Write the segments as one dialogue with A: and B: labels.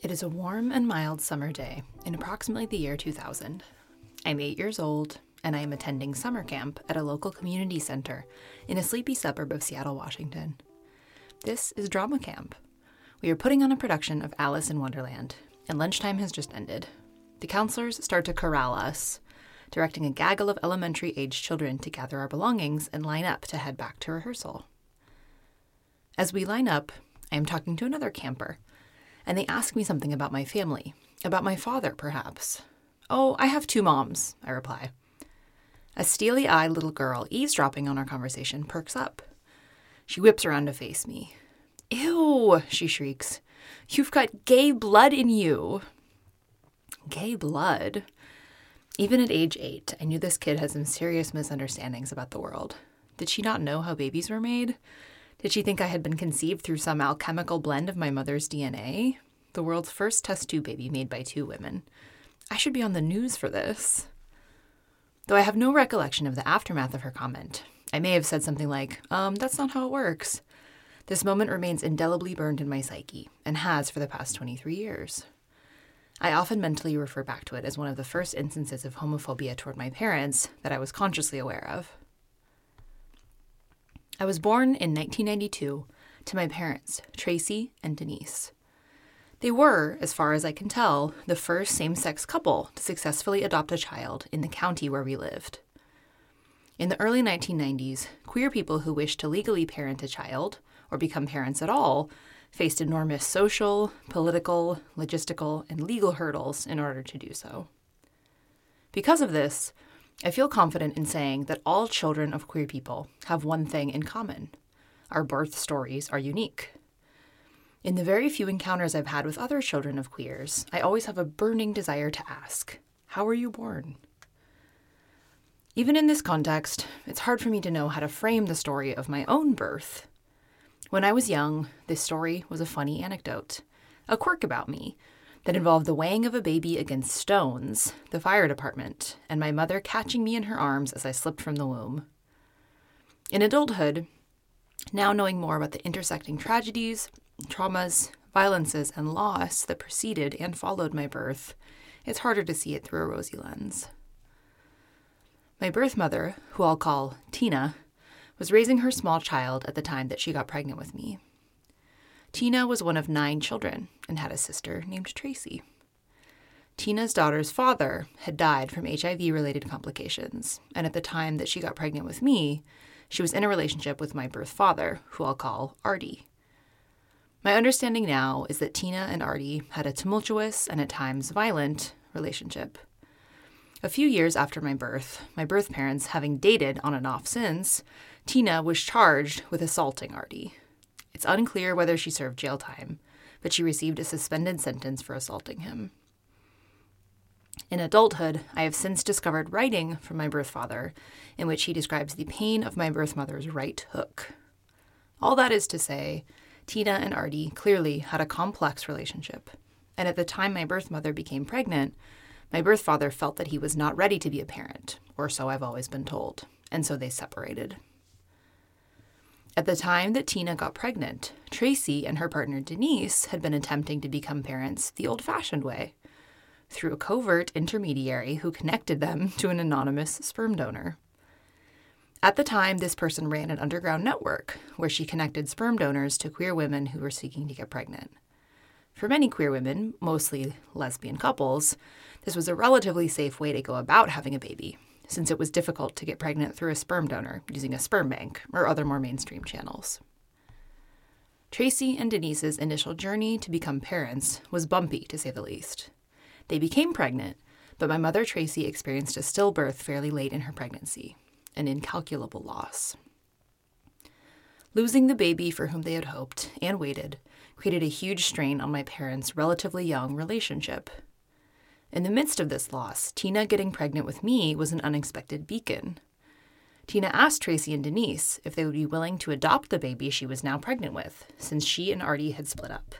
A: It is a warm and mild summer day in approximately the year 2000. I'm eight years old, and I am attending summer camp at a local community center in a sleepy suburb of Seattle, Washington. This is drama camp. We are putting on a production of Alice in Wonderland, and lunchtime has just ended. The counselors start to corral us, directing a gaggle of elementary aged children to gather our belongings and line up to head back to rehearsal. As we line up, I am talking to another camper, and they ask me something about my family, about my father, perhaps. Oh, I have two moms, I reply. A steely eyed little girl eavesdropping on our conversation perks up. She whips around to face me. Ew, she shrieks. You've got gay blood in you. Gay blood? Even at age eight, I knew this kid had some serious misunderstandings about the world. Did she not know how babies were made? Did she think I had been conceived through some alchemical blend of my mother's DNA? The world's first test tube baby made by two women. I should be on the news for this. Though I have no recollection of the aftermath of her comment, I may have said something like, um, that's not how it works. This moment remains indelibly burned in my psyche, and has for the past 23 years. I often mentally refer back to it as one of the first instances of homophobia toward my parents that I was consciously aware of. I was born in 1992 to my parents, Tracy and Denise. They were, as far as I can tell, the first same sex couple to successfully adopt a child in the county where we lived. In the early 1990s, queer people who wished to legally parent a child, or become parents at all, faced enormous social, political, logistical, and legal hurdles in order to do so. Because of this, I feel confident in saying that all children of queer people have one thing in common our birth stories are unique. In the very few encounters I've had with other children of queers, I always have a burning desire to ask, How were you born? Even in this context, it's hard for me to know how to frame the story of my own birth. When I was young, this story was a funny anecdote, a quirk about me that involved the weighing of a baby against stones, the fire department, and my mother catching me in her arms as I slipped from the womb. In adulthood, now knowing more about the intersecting tragedies, traumas, violences, and loss that preceded and followed my birth, it's harder to see it through a rosy lens. My birth mother, who I'll call Tina, was raising her small child at the time that she got pregnant with me. Tina was one of nine children and had a sister named Tracy. Tina's daughter's father had died from HIV related complications, and at the time that she got pregnant with me, she was in a relationship with my birth father, who I'll call Artie. My understanding now is that Tina and Artie had a tumultuous and at times violent relationship. A few years after my birth, my birth parents having dated on and off since, Tina was charged with assaulting Artie. It's unclear whether she served jail time, but she received a suspended sentence for assaulting him. In adulthood, I have since discovered writing from my birth father in which he describes the pain of my birth mother's right hook. All that is to say, Tina and Artie clearly had a complex relationship, and at the time my birth mother became pregnant, my birth father felt that he was not ready to be a parent, or so I've always been told, and so they separated. At the time that Tina got pregnant, Tracy and her partner Denise had been attempting to become parents the old fashioned way through a covert intermediary who connected them to an anonymous sperm donor. At the time, this person ran an underground network where she connected sperm donors to queer women who were seeking to get pregnant. For many queer women, mostly lesbian couples, this was a relatively safe way to go about having a baby since it was difficult to get pregnant through a sperm donor using a sperm bank or other more mainstream channels. Tracy and Denise's initial journey to become parents was bumpy, to say the least. They became pregnant, but my mother Tracy experienced a stillbirth fairly late in her pregnancy, an incalculable loss. Losing the baby for whom they had hoped and waited created a huge strain on my parents' relatively young relationship in the midst of this loss, Tina getting pregnant with me was an unexpected beacon. Tina asked Tracy and Denise if they would be willing to adopt the baby she was now pregnant with, since she and Artie had split up,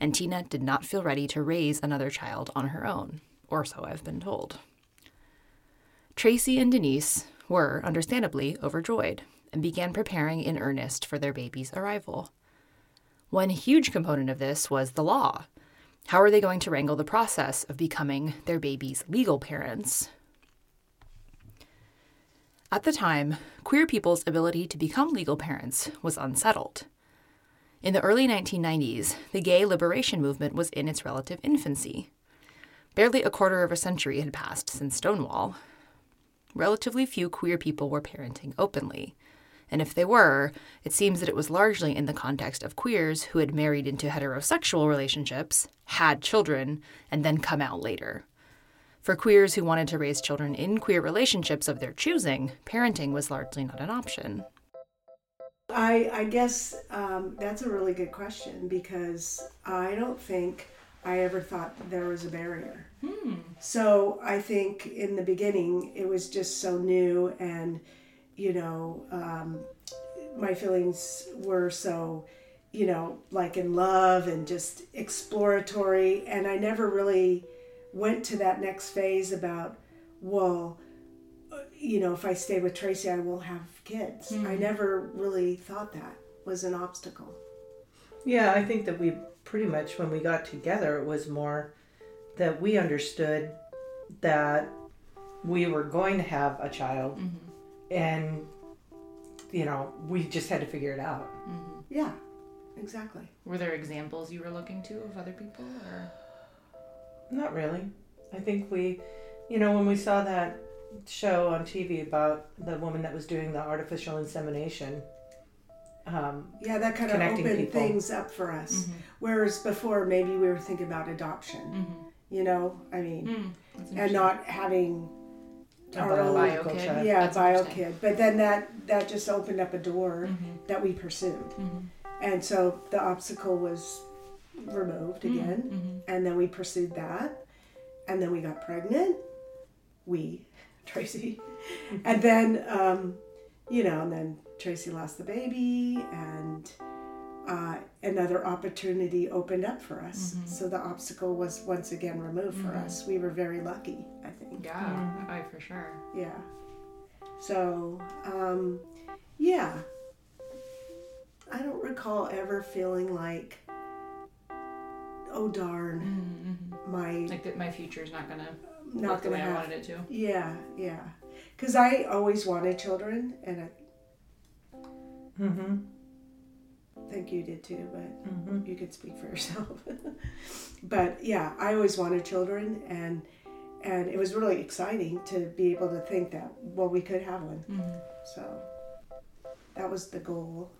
A: and Tina did not feel ready to raise another child on her own, or so I've been told. Tracy and Denise were, understandably, overjoyed and began preparing in earnest for their baby's arrival. One huge component of this was the law, How are they going to wrangle the process of becoming their baby's legal parents? At the time, queer people's ability to become legal parents was unsettled. In the early 1990s, the gay liberation movement was in its relative infancy. Barely a quarter of a century had passed since Stonewall. Relatively few queer people were parenting openly. And if they were, it seems that it was largely in the context of queers who had married into heterosexual relationships, had children, and then come out later. For queers who wanted to raise children in queer relationships of their choosing, parenting was largely not an option.
B: I, I guess um, that's a really good question because I don't think I ever thought there was a barrier. Hmm. So I think in the beginning it was just so new, and you know, um, my feelings were so, you know, like in love and just exploratory, and I never really went to that next phase about, well, you know, if I stay with Tracy, I will have kids. Mm-hmm. I never really thought that was an obstacle.
C: Yeah, I think that we pretty much, when we got together, it was more that we understood that we were going to have a child mm-hmm. And, you know, we just had to figure it out.
B: Mm-hmm. Yeah, exactly.
A: Were there examples you were looking to of other people or?
C: Not really. I think we, you know, when we saw that show on TV about the woman that was doing the artificial insemination.
B: Um, yeah, that kind of opened people. things up for us. Mm-hmm. Whereas before, maybe we were thinking about adoption. Mm-hmm. You know, I mean, mm, and not having
A: a our own bio kid.
B: Yeah, that's bio kid. But then that that just opened up a door mm-hmm. that we pursued, mm-hmm. and so the obstacle was removed mm-hmm. again, mm-hmm. and then we pursued that, and then we got pregnant. We Tracy. and then, um, you know, and then Tracy lost the baby, and uh, another opportunity opened up for us. Mm-hmm. So the obstacle was once again removed mm-hmm. for us. We were very lucky, I think.
A: Yeah, mm-hmm. I for sure.
B: Yeah. So, um, yeah. I don't recall ever feeling like, oh darn, mm-hmm. my
A: like that my future's not gonna not going to have. I wanted it to.
B: Yeah, yeah. Because I always wanted children, and I. Mm-hmm. Think you did too, but mm-hmm. you could speak for yourself. but yeah, I always wanted children, and and it was really exciting to be able to think that well we could have one. Mm-hmm. So that was the goal.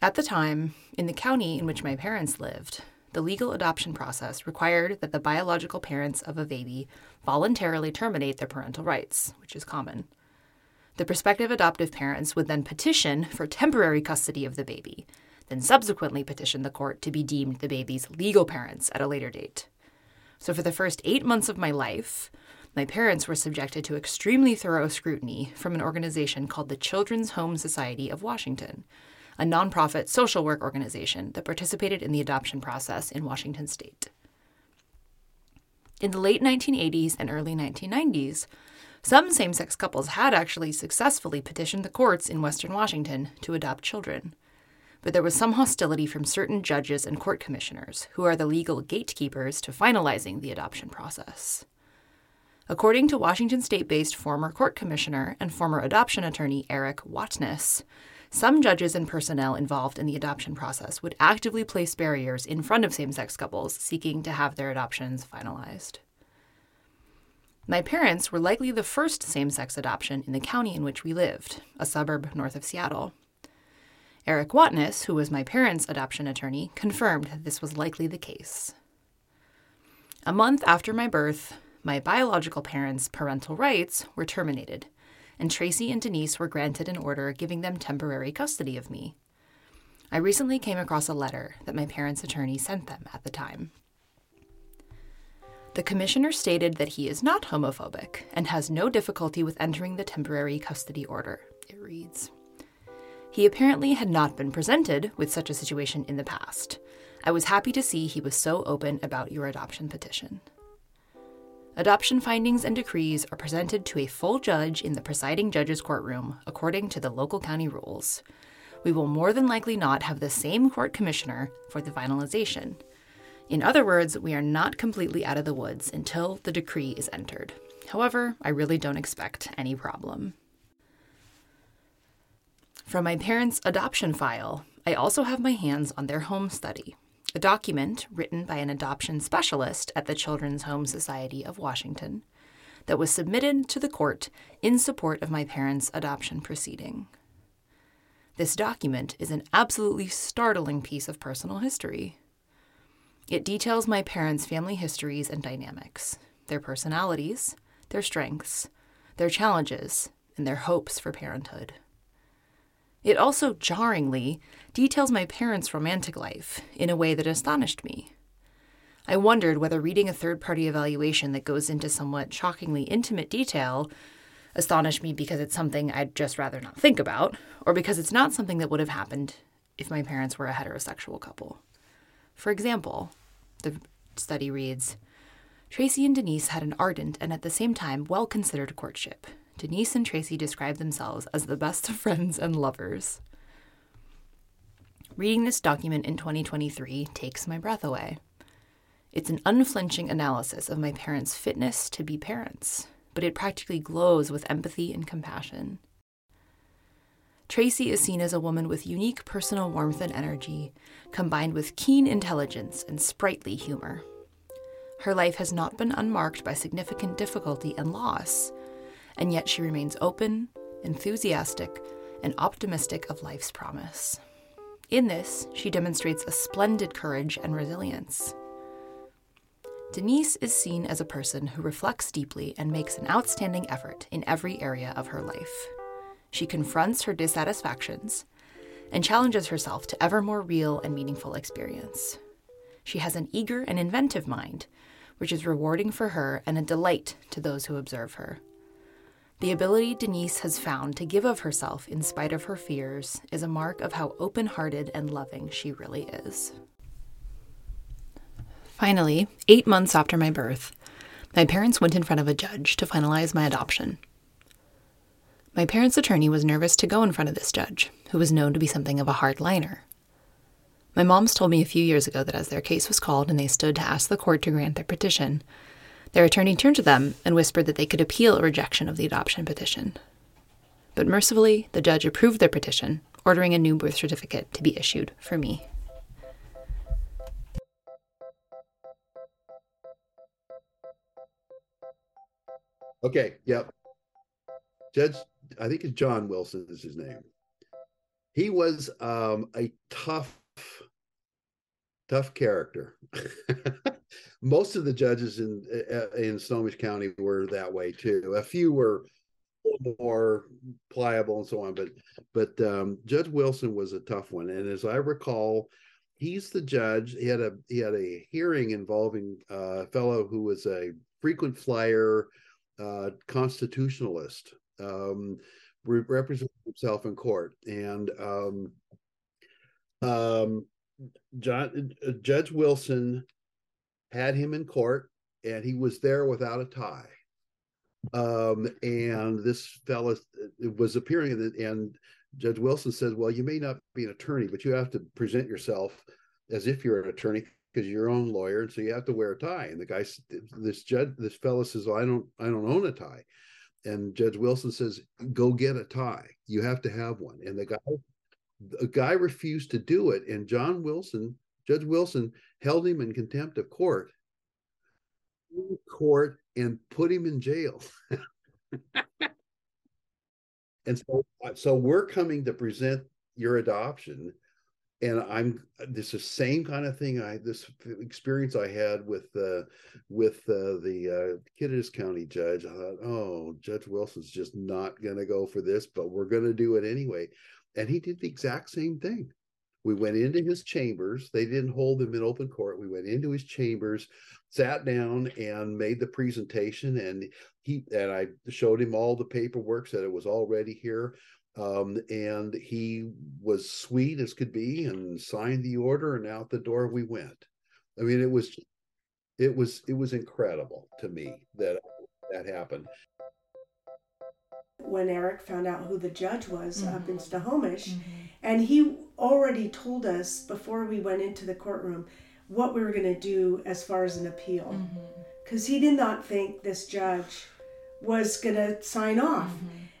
A: At the time, in the county in which my parents lived, the legal adoption process required that the biological parents of a baby voluntarily terminate their parental rights, which is common. The prospective adoptive parents would then petition for temporary custody of the baby, then subsequently petition the court to be deemed the baby's legal parents at a later date. So, for the first eight months of my life, my parents were subjected to extremely thorough scrutiny from an organization called the Children's Home Society of Washington, a nonprofit social work organization that participated in the adoption process in Washington state. In the late 1980s and early 1990s, some same sex couples had actually successfully petitioned the courts in Western Washington to adopt children. But there was some hostility from certain judges and court commissioners, who are the legal gatekeepers to finalizing the adoption process. According to Washington state based former court commissioner and former adoption attorney Eric Watness, some judges and personnel involved in the adoption process would actively place barriers in front of same sex couples seeking to have their adoptions finalized. My parents were likely the first same sex adoption in the county in which we lived, a suburb north of Seattle. Eric Watness, who was my parents' adoption attorney, confirmed this was likely the case. A month after my birth, my biological parents' parental rights were terminated, and Tracy and Denise were granted an order giving them temporary custody of me. I recently came across a letter that my parents' attorney sent them at the time. The commissioner stated that he is not homophobic and has no difficulty with entering the temporary custody order, it reads. He apparently had not been presented with such a situation in the past. I was happy to see he was so open about your adoption petition. Adoption findings and decrees are presented to a full judge in the presiding judge's courtroom according to the local county rules. We will more than likely not have the same court commissioner for the finalization. In other words, we are not completely out of the woods until the decree is entered. However, I really don't expect any problem. From my parents' adoption file, I also have my hands on their home study, a document written by an adoption specialist at the Children's Home Society of Washington that was submitted to the court in support of my parents' adoption proceeding. This document is an absolutely startling piece of personal history. It details my parents' family histories and dynamics, their personalities, their strengths, their challenges, and their hopes for parenthood. It also jarringly details my parents' romantic life in a way that astonished me. I wondered whether reading a third party evaluation that goes into somewhat shockingly intimate detail astonished me because it's something I'd just rather not think about, or because it's not something that would have happened if my parents were a heterosexual couple. For example, the study reads Tracy and Denise had an ardent and at the same time well considered courtship. Denise and Tracy describe themselves as the best of friends and lovers. Reading this document in 2023 takes my breath away. It's an unflinching analysis of my parents' fitness to be parents, but it practically glows with empathy and compassion. Tracy is seen as a woman with unique personal warmth and energy, combined with keen intelligence and sprightly humor. Her life has not been unmarked by significant difficulty and loss, and yet she remains open, enthusiastic, and optimistic of life's promise. In this, she demonstrates a splendid courage and resilience. Denise is seen as a person who reflects deeply and makes an outstanding effort in every area of her life. She confronts her dissatisfactions and challenges herself to ever more real and meaningful experience. She has an eager and inventive mind, which is rewarding for her and a delight to those who observe her. The ability Denise has found to give of herself in spite of her fears is a mark of how open hearted and loving she really is. Finally, eight months after my birth, my parents went in front of a judge to finalize my adoption. My parents' attorney was nervous to go in front of this judge, who was known to be something of a hardliner. My moms told me a few years ago that as their case was called and they stood to ask the court to grant their petition, their attorney turned to them and whispered that they could appeal a rejection of the adoption petition. But mercifully, the judge approved their petition, ordering a new birth certificate to be issued for me.
D: Okay, yep. Judge, I think it's John Wilson is his name. He was um, a tough, tough character. Most of the judges in uh, in Snohomish County were that way too. A few were more pliable and so on, but but um, Judge Wilson was a tough one. And as I recall, he's the judge. He had a he had a hearing involving a fellow who was a frequent flyer uh, constitutionalist, um, re- representing himself in court, and um, um, John uh, Judge Wilson had him in court, and he was there without a tie. Um, and this fellow uh, was appearing, and, Judge Wilson says, "Well, you may not be an attorney, but you have to present yourself as if you're an attorney because you're your own lawyer, and so you have to wear a tie. And the guy, this judge, this fellow says, well, "I don't, I don't own a tie." And Judge Wilson says, "Go get a tie. You have to have one." And the guy, the guy refused to do it, and John Wilson, Judge Wilson, held him in contempt of court, court, and put him in jail. and so, so we're coming to present your adoption and I'm this the same kind of thing. I this experience I had with uh, with uh, the uh, Kittitas County judge. I thought, oh, Judge Wilson's just not going to go for this, but we're going to do it anyway. And he did the exact same thing. We went into his chambers. They didn't hold them in open court. We went into his chambers, sat down, and made the presentation. And he and I showed him all the paperwork. Said it was already here. Um, and he was sweet as could be and signed the order and out the door we went. I mean, it was it was it was incredible to me that that happened.
B: When Eric found out who the judge was mm-hmm. up in Snohomish, mm-hmm. and he already told us before we went into the courtroom, what we were going to do as far as an appeal. Because he did not think this judge was going to sign off.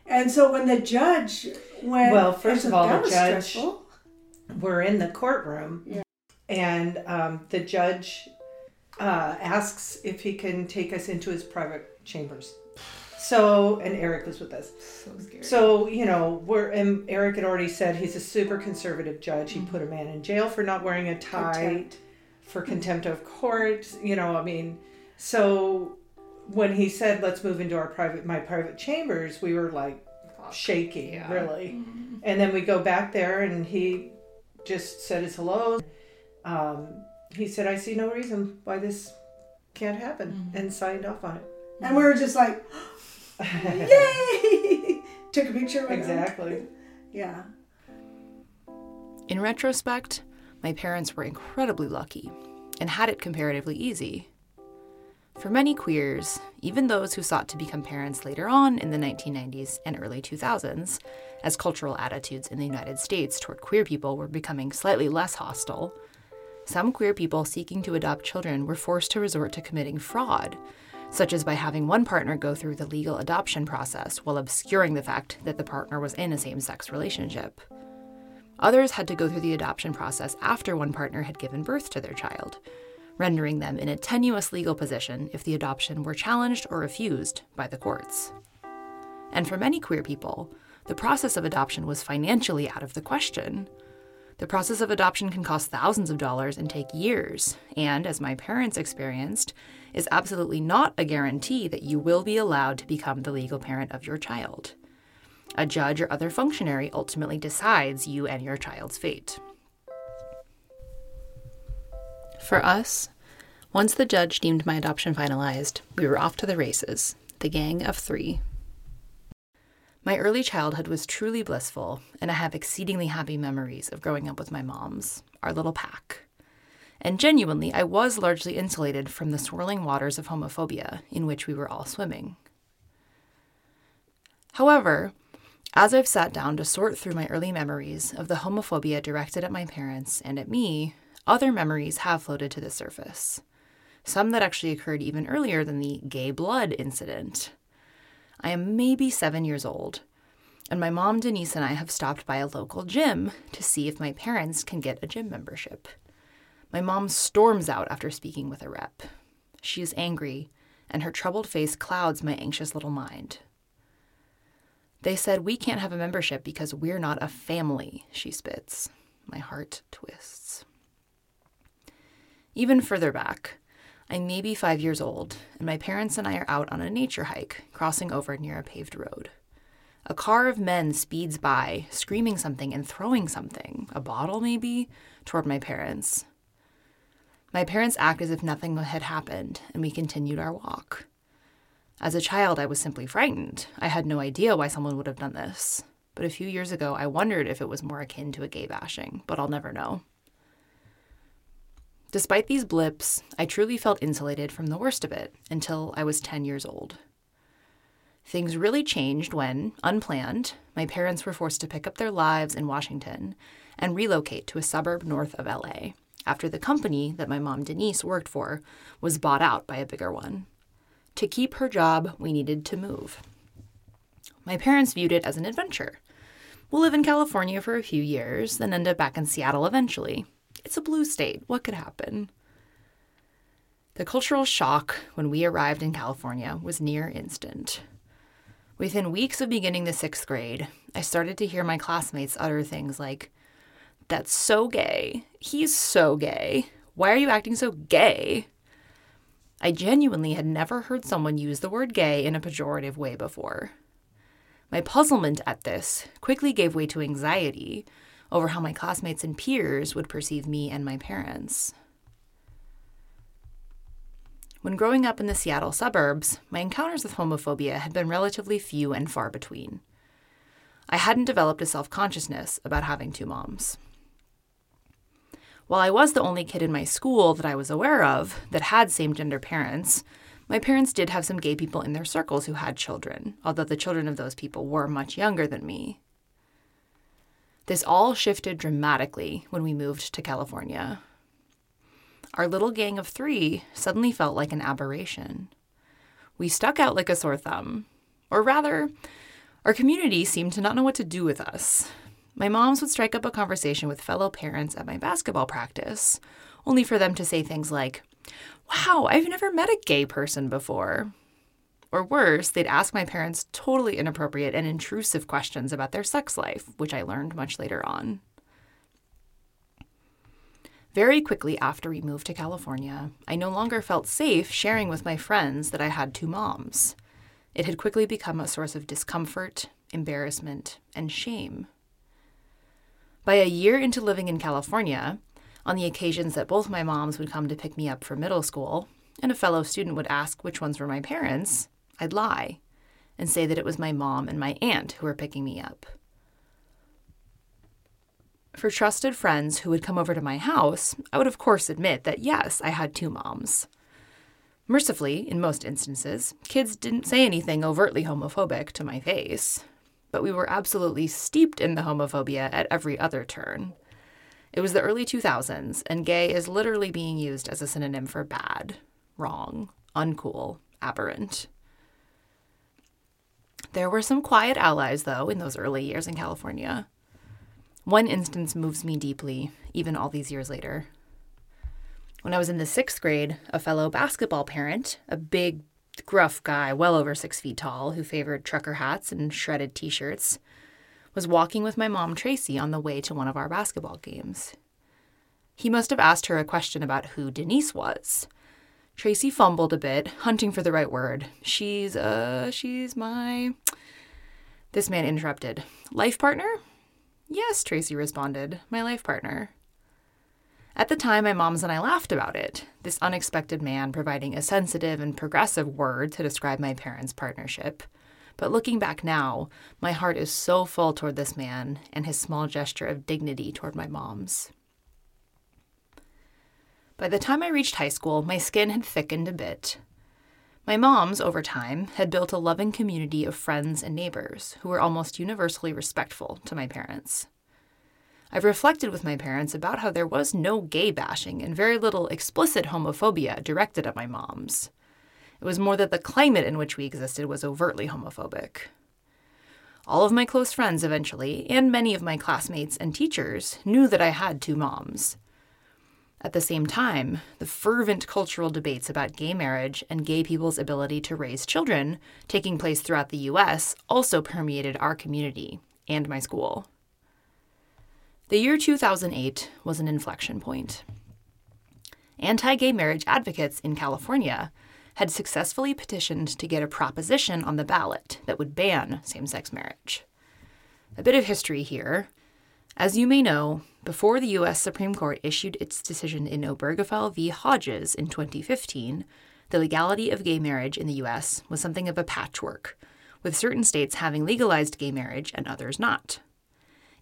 B: And so when the judge went,
C: Well, first of all, the judge-
B: stressful.
C: we're in the courtroom
B: Yeah.
C: and um, the judge uh, asks if he can take us into his private chambers so and eric was with us.
A: So scary.
C: so you know we're and eric had already said he's a super conservative judge. He mm-hmm. put a man in jail for not wearing a tie
B: Contempt.
C: for contempt of court you know i mean so when he said let's move into our private my private chambers we were like shaking
A: Yeah.
C: really. Mm-hmm. And then we go back there and he just said his hello. Um, he said i see no reason why this can't happen mm-hmm. and signed off on it.
B: And we were just like, yay! Took a picture with him.
C: exactly
B: Yeah.
A: In retrospect, my parents were incredibly lucky and had it comparatively easy. For many queers, even those who sought to become parents later on in the 1990s and early 2000s, as cultural attitudes in the United States toward queer people were becoming slightly less hostile, some queer people seeking to adopt children were forced to resort to committing fraud, such as by having one partner go through the legal adoption process while obscuring the fact that the partner was in a same sex relationship. Others had to go through the adoption process after one partner had given birth to their child, rendering them in a tenuous legal position if the adoption were challenged or refused by the courts. And for many queer people, the process of adoption was financially out of the question. The process of adoption can cost thousands of dollars and take years, and as my parents experienced, is absolutely not a guarantee that you will be allowed to become the legal parent of your child. A judge or other functionary ultimately decides you and your child's fate. For us, once the judge deemed my adoption finalized, we were off to the races, the gang of three. My early childhood was truly blissful, and I have exceedingly happy memories of growing up with my moms, our little pack. And genuinely, I was largely insulated from the swirling waters of homophobia in which we were all swimming. However, as I've sat down to sort through my early memories of the homophobia directed at my parents and at me, other memories have floated to the surface. Some that actually occurred even earlier than the gay blood incident. I am maybe seven years old, and my mom Denise and I have stopped by a local gym to see if my parents can get a gym membership. My mom storms out after speaking with a rep. She is angry, and her troubled face clouds my anxious little mind. They said we can't have a membership because we're not a family, she spits. My heart twists. Even further back, I may be five years old, and my parents and I are out on a nature hike, crossing over near a paved road. A car of men speeds by, screaming something and throwing something, a bottle maybe, toward my parents. My parents act as if nothing had happened, and we continued our walk. As a child, I was simply frightened. I had no idea why someone would have done this. But a few years ago, I wondered if it was more akin to a gay bashing, but I'll never know. Despite these blips, I truly felt insulated from the worst of it until I was 10 years old. Things really changed when, unplanned, my parents were forced to pick up their lives in Washington and relocate to a suburb north of LA after the company that my mom Denise worked for was bought out by a bigger one. To keep her job, we needed to move. My parents viewed it as an adventure. We'll live in California for a few years, then end up back in Seattle eventually. It's a blue state. What could happen? The cultural shock when we arrived in California was near instant. Within weeks of beginning the sixth grade, I started to hear my classmates utter things like, That's so gay. He's so gay. Why are you acting so gay? I genuinely had never heard someone use the word gay in a pejorative way before. My puzzlement at this quickly gave way to anxiety over how my classmates and peers would perceive me and my parents. When growing up in the Seattle suburbs, my encounters with homophobia had been relatively few and far between. I hadn't developed a self consciousness about having two moms. While I was the only kid in my school that I was aware of that had same gender parents, my parents did have some gay people in their circles who had children, although the children of those people were much younger than me. This all shifted dramatically when we moved to California. our little gang of three suddenly felt like an aberration. We stuck out like a sore thumb. Or rather, our community seemed to not know what to do with us. My moms would strike up a conversation with fellow parents at my basketball practice, only for them to say things like, Wow, I've never met a gay person before. Or worse, they'd ask my parents totally inappropriate and intrusive questions about their sex life, which I learned much later on. Very quickly after we moved to California, I no longer felt safe sharing with my friends that I had two moms. It had quickly become a source of discomfort, embarrassment, and shame. By a year into living in California, on the occasions that both my moms would come to pick me up for middle school, and a fellow student would ask which ones were my parents, I'd lie and say that it was my mom and my aunt who were picking me up. For trusted friends who would come over to my house, I would of course admit that yes, I had two moms. Mercifully, in most instances, kids didn't say anything overtly homophobic to my face, but we were absolutely steeped in the homophobia at every other turn. It was the early 2000s, and gay is literally being used as a synonym for bad, wrong, uncool, aberrant. There were some quiet allies, though, in those early years in California. One instance moves me deeply, even all these years later. When I was in the sixth grade, a fellow basketball parent, a big, gruff guy, well over six feet tall, who favored trucker hats and shredded t shirts, was walking with my mom, Tracy, on the way to one of our basketball games. He must have asked her a question about who Denise was, Tracy fumbled a bit, hunting for the right word. She's, uh, she's my. This man interrupted. Life partner? Yes, Tracy responded. My life partner. At the time, my moms and I laughed about it, this unexpected man providing a sensitive and progressive word to describe my parents' partnership. But looking back now, my heart is so full toward this man and his small gesture of dignity toward my mom's. By the time I reached high school, my skin had thickened a bit. My moms, over time, had built a loving community of friends and neighbors who were almost universally respectful to my parents. I've reflected with my parents about how there was no gay bashing and very little explicit homophobia directed at my moms. It was more that the climate in which we existed was overtly homophobic. All of my close friends eventually, and many of my classmates and teachers, knew that I had two moms. At the same time, the fervent cultural debates about gay marriage and gay people's ability to raise children taking place throughout the US also permeated our community and my school. The year 2008 was an inflection point. Anti gay marriage advocates in California had successfully petitioned to get a proposition on the ballot that would ban same sex marriage. A bit of history here. As you may know, before the U.S. Supreme Court issued its decision in Obergefell v. Hodges in 2015, the legality of gay marriage in the U.S. was something of a patchwork, with certain states having legalized gay marriage and others not.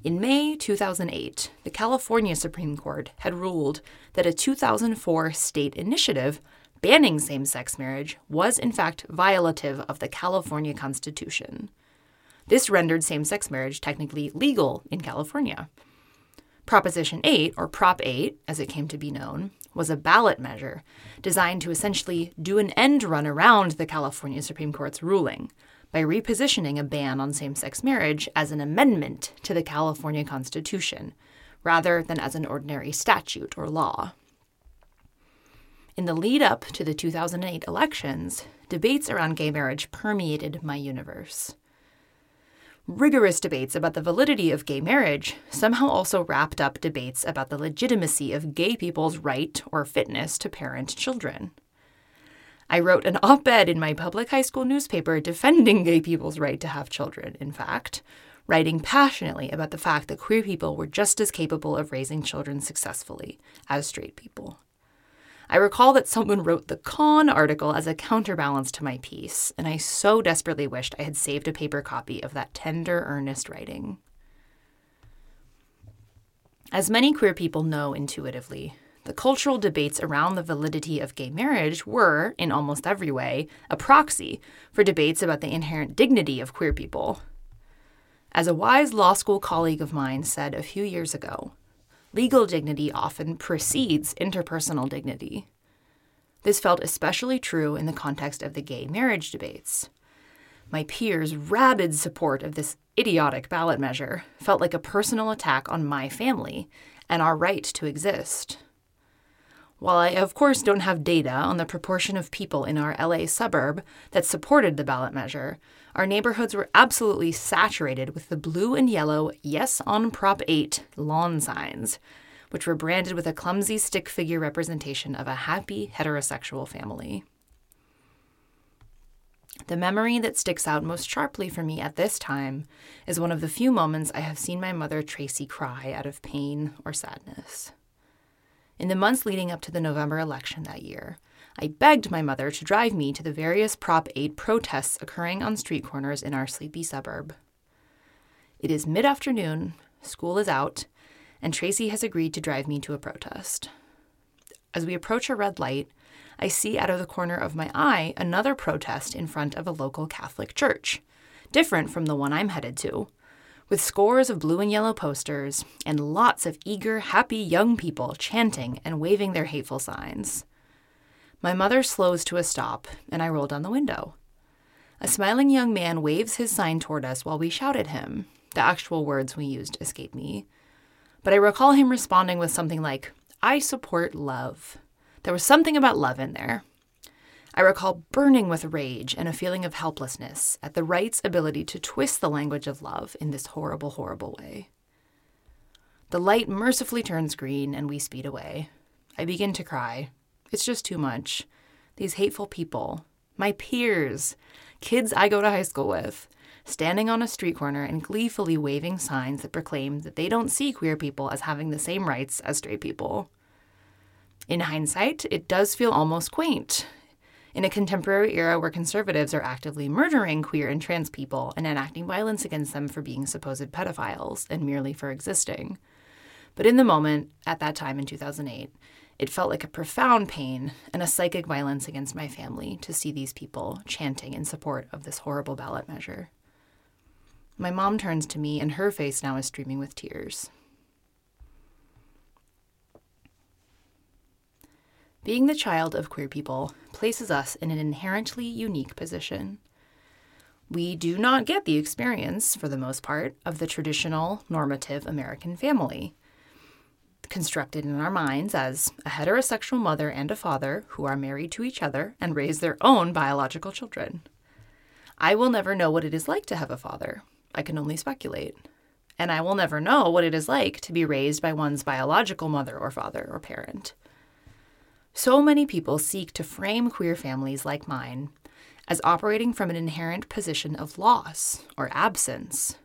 A: In May 2008, the California Supreme Court had ruled that a 2004 state initiative banning same sex marriage was in fact violative of the California Constitution. This rendered same sex marriage technically legal in California. Proposition 8, or Prop 8, as it came to be known, was a ballot measure designed to essentially do an end run around the California Supreme Court's ruling by repositioning a ban on same sex marriage as an amendment to the California Constitution rather than as an ordinary statute or law. In the lead up to the 2008 elections, debates around gay marriage permeated my universe rigorous debates about the validity of gay marriage somehow also wrapped up debates about the legitimacy of gay people's right or fitness to parent children. I wrote an op ed in my public high school newspaper defending gay people's right to have children, in fact, writing passionately about the fact that queer people were just as capable of raising children successfully as straight people. I recall that someone wrote the con article as a counterbalance to my piece, and I so desperately wished I had saved a paper copy of that tender, earnest writing. As many queer people know intuitively, the cultural debates around the validity of gay marriage were, in almost every way, a proxy for debates about the inherent dignity of queer people. As a wise law school colleague of mine said a few years ago, legal dignity often precedes interpersonal dignity. This felt especially true in the context of the gay marriage debates. My peers' rabid support of this idiotic ballot measure felt like a personal attack on my family and our right to exist. While I, of course, don't have data on the proportion of people in our LA suburb that supported the ballot measure, our neighborhoods were absolutely saturated with the blue and yellow Yes on Prop 8 lawn signs, which were branded with a clumsy stick figure representation of a happy heterosexual family. The memory that sticks out most sharply for me at this time is one of the few moments I have seen my mother Tracy cry out of pain or sadness. In the months leading up to the November election that year, I begged my mother to drive me to the various Prop 8 protests occurring on street corners in our sleepy suburb. It is mid afternoon, school is out, and Tracy has agreed to drive me to a protest. As we approach a red light, I see out of the corner of my eye another protest in front of a local Catholic church, different from the one I'm headed to, with scores of blue and yellow posters and lots of eager, happy young people chanting and waving their hateful signs. My mother slows to a stop, and I roll down the window. A smiling young man waves his sign toward us while we shout at him. The actual words we used escape me. But I recall him responding with something like, I support love. There was something about love in there. I recall burning with rage and a feeling of helplessness at the right's ability to twist the language of love in this horrible, horrible way. The light mercifully turns green and we speed away. I begin to cry. It's just too much. These hateful people, my peers, kids I go to high school with, standing on a street corner and gleefully waving signs that proclaim that they don't see queer people as having the same rights as straight people. In hindsight, it does feel almost quaint. In a contemporary era where conservatives are actively murdering queer and trans people and enacting violence against them for being supposed pedophiles and merely for existing. But in the moment, at that time in 2008, it felt like a profound pain and a psychic violence against my family to see these people chanting in support of this horrible ballot measure. My mom turns to me, and her face now is streaming with tears. Being the child of queer people places us in an inherently unique position. We do not get the experience, for the most part, of the traditional normative American family, constructed in our minds as a heterosexual mother and a father who are married to each other and raise their own biological children. I will never know what it is like to have a father. I can only speculate. And I will never know what it is like to be raised by one's biological mother or father or parent. So many people seek to frame queer families like mine as operating from an inherent position of loss or absence.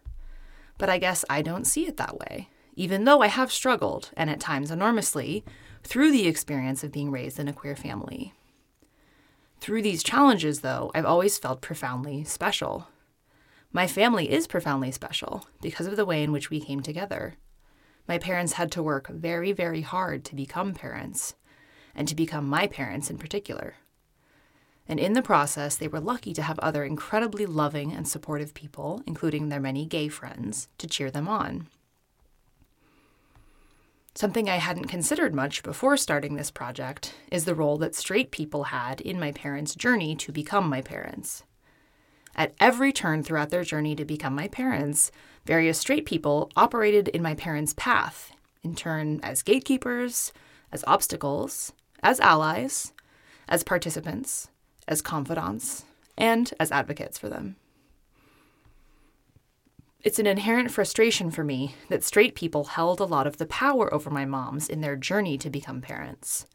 A: But I guess I don't see it that way, even though I have struggled, and at times enormously, through the experience of being raised in a queer family. Through these challenges, though, I've always felt profoundly special. My family is profoundly special because of the way in which we came together. My parents had to work very, very hard to become parents and to become my parents in particular. And in the process, they were lucky to have other incredibly loving and supportive people, including their many gay friends, to cheer them on. Something I hadn't considered much before starting this project is the role that straight people had in my parents' journey to become my parents. At every turn throughout their journey to become my parents, various straight people operated in my parents' path, in turn as gatekeepers, as obstacles, as allies, as participants, as confidants, and as advocates for them. It's an inherent frustration for me that straight people held a lot of the power over my moms in their journey to become parents.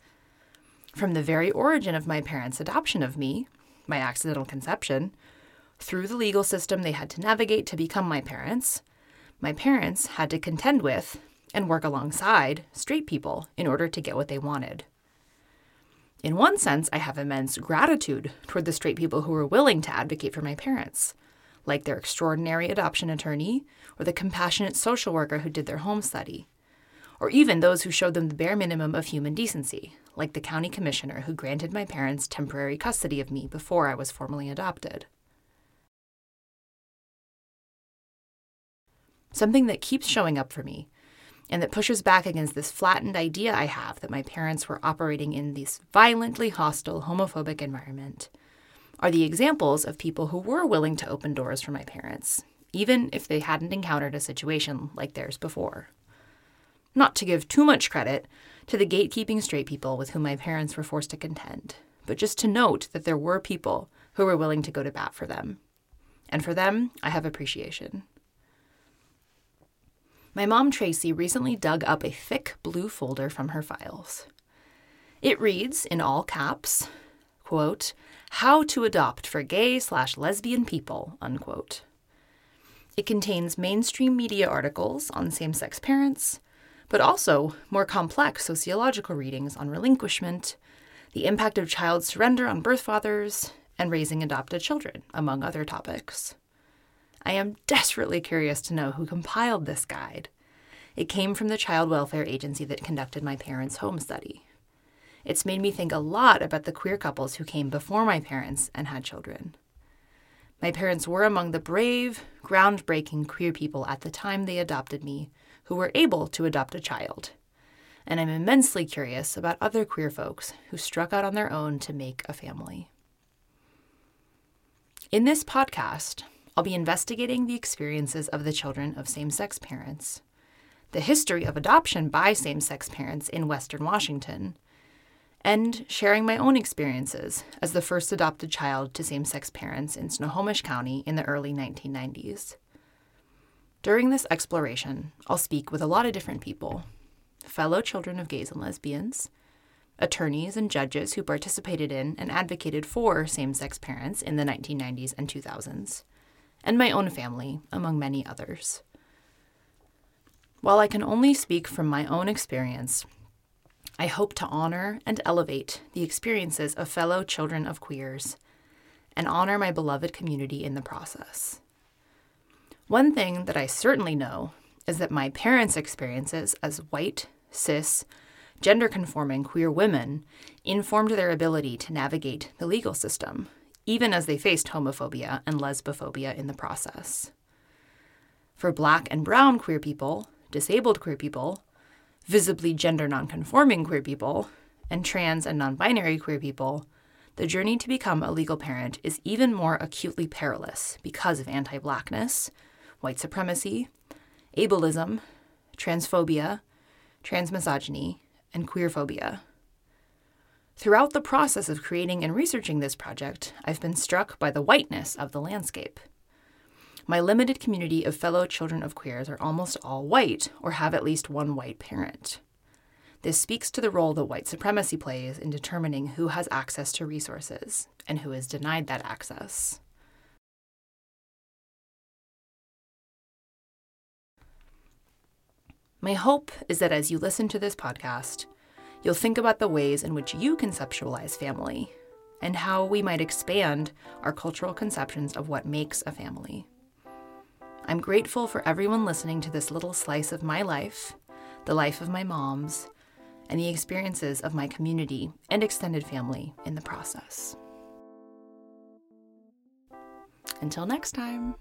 A: From the very origin of my parents' adoption of me, my accidental conception, through the legal system they had to navigate to become my parents, my parents had to contend with and work alongside straight people in order to get what they wanted. In one sense, I have immense gratitude toward the straight people who were willing to advocate for my parents, like their extraordinary adoption attorney or the compassionate social worker who did their home study, or even those who showed them the bare minimum of human decency, like the county commissioner who granted my parents temporary custody of me before I was formally adopted. Something that keeps showing up for me and that pushes back against this flattened idea I have that my parents were operating in this violently hostile, homophobic environment, are the examples of people who were willing to open doors for my parents, even if they hadn't encountered a situation like theirs before. Not to give too much credit to the gatekeeping straight people with whom my parents were forced to contend, but just to note that there were people who were willing to go to bat for them. And for them, I have appreciation. My mom, Tracy, recently dug up a thick blue folder from her files. It reads, in all caps, quote, How to Adopt for Gay slash Lesbian People, unquote. It contains mainstream media articles on same sex parents, but also more complex sociological readings on relinquishment, the impact of child surrender on birth fathers, and raising adopted children, among other topics. I am desperately curious to know who compiled this guide. It came from the child welfare agency that conducted my parents' home study. It's made me think a lot about the queer couples who came before my parents and had children. My parents were among the brave, groundbreaking queer people at the time they adopted me who were able to adopt a child. And I'm immensely curious about other queer folks who struck out on their own to make a family. In this podcast, I'll be investigating the experiences of the children of same sex parents, the history of adoption by same sex parents in Western Washington, and sharing my own experiences as the first adopted child to same sex parents in Snohomish County in the early 1990s. During this exploration, I'll speak with a lot of different people fellow children of gays and lesbians, attorneys and judges who participated in and advocated for same sex parents in the 1990s and 2000s, and my own family, among many others. While I can only speak from my own experience, I hope to honor and elevate the experiences of fellow children of queers and honor my beloved community in the process. One thing that I certainly know is that my parents' experiences as white, cis, gender conforming queer women informed their ability to navigate the legal system, even as they faced homophobia and lesbophobia in the process. For black and brown queer people, disabled queer people, visibly gender nonconforming queer people, and trans and non binary queer people, the journey to become a legal parent is even more acutely perilous because of anti blackness, white supremacy, ableism, transphobia, transmisogyny, and queerphobia. Throughout the process of creating and researching this project, I've been struck by the whiteness of the landscape. My limited community of fellow children of queers are almost all white or have at least one white parent. This speaks to the role that white supremacy plays in determining who has access to resources and who is denied that access. My hope is that as you listen to this podcast, you'll think about the ways in which you conceptualize family and how we might expand our cultural conceptions of what makes a family. I'm grateful for everyone listening to this little slice of my life, the life of my moms, and the experiences of my community and extended family in the process. Until next time.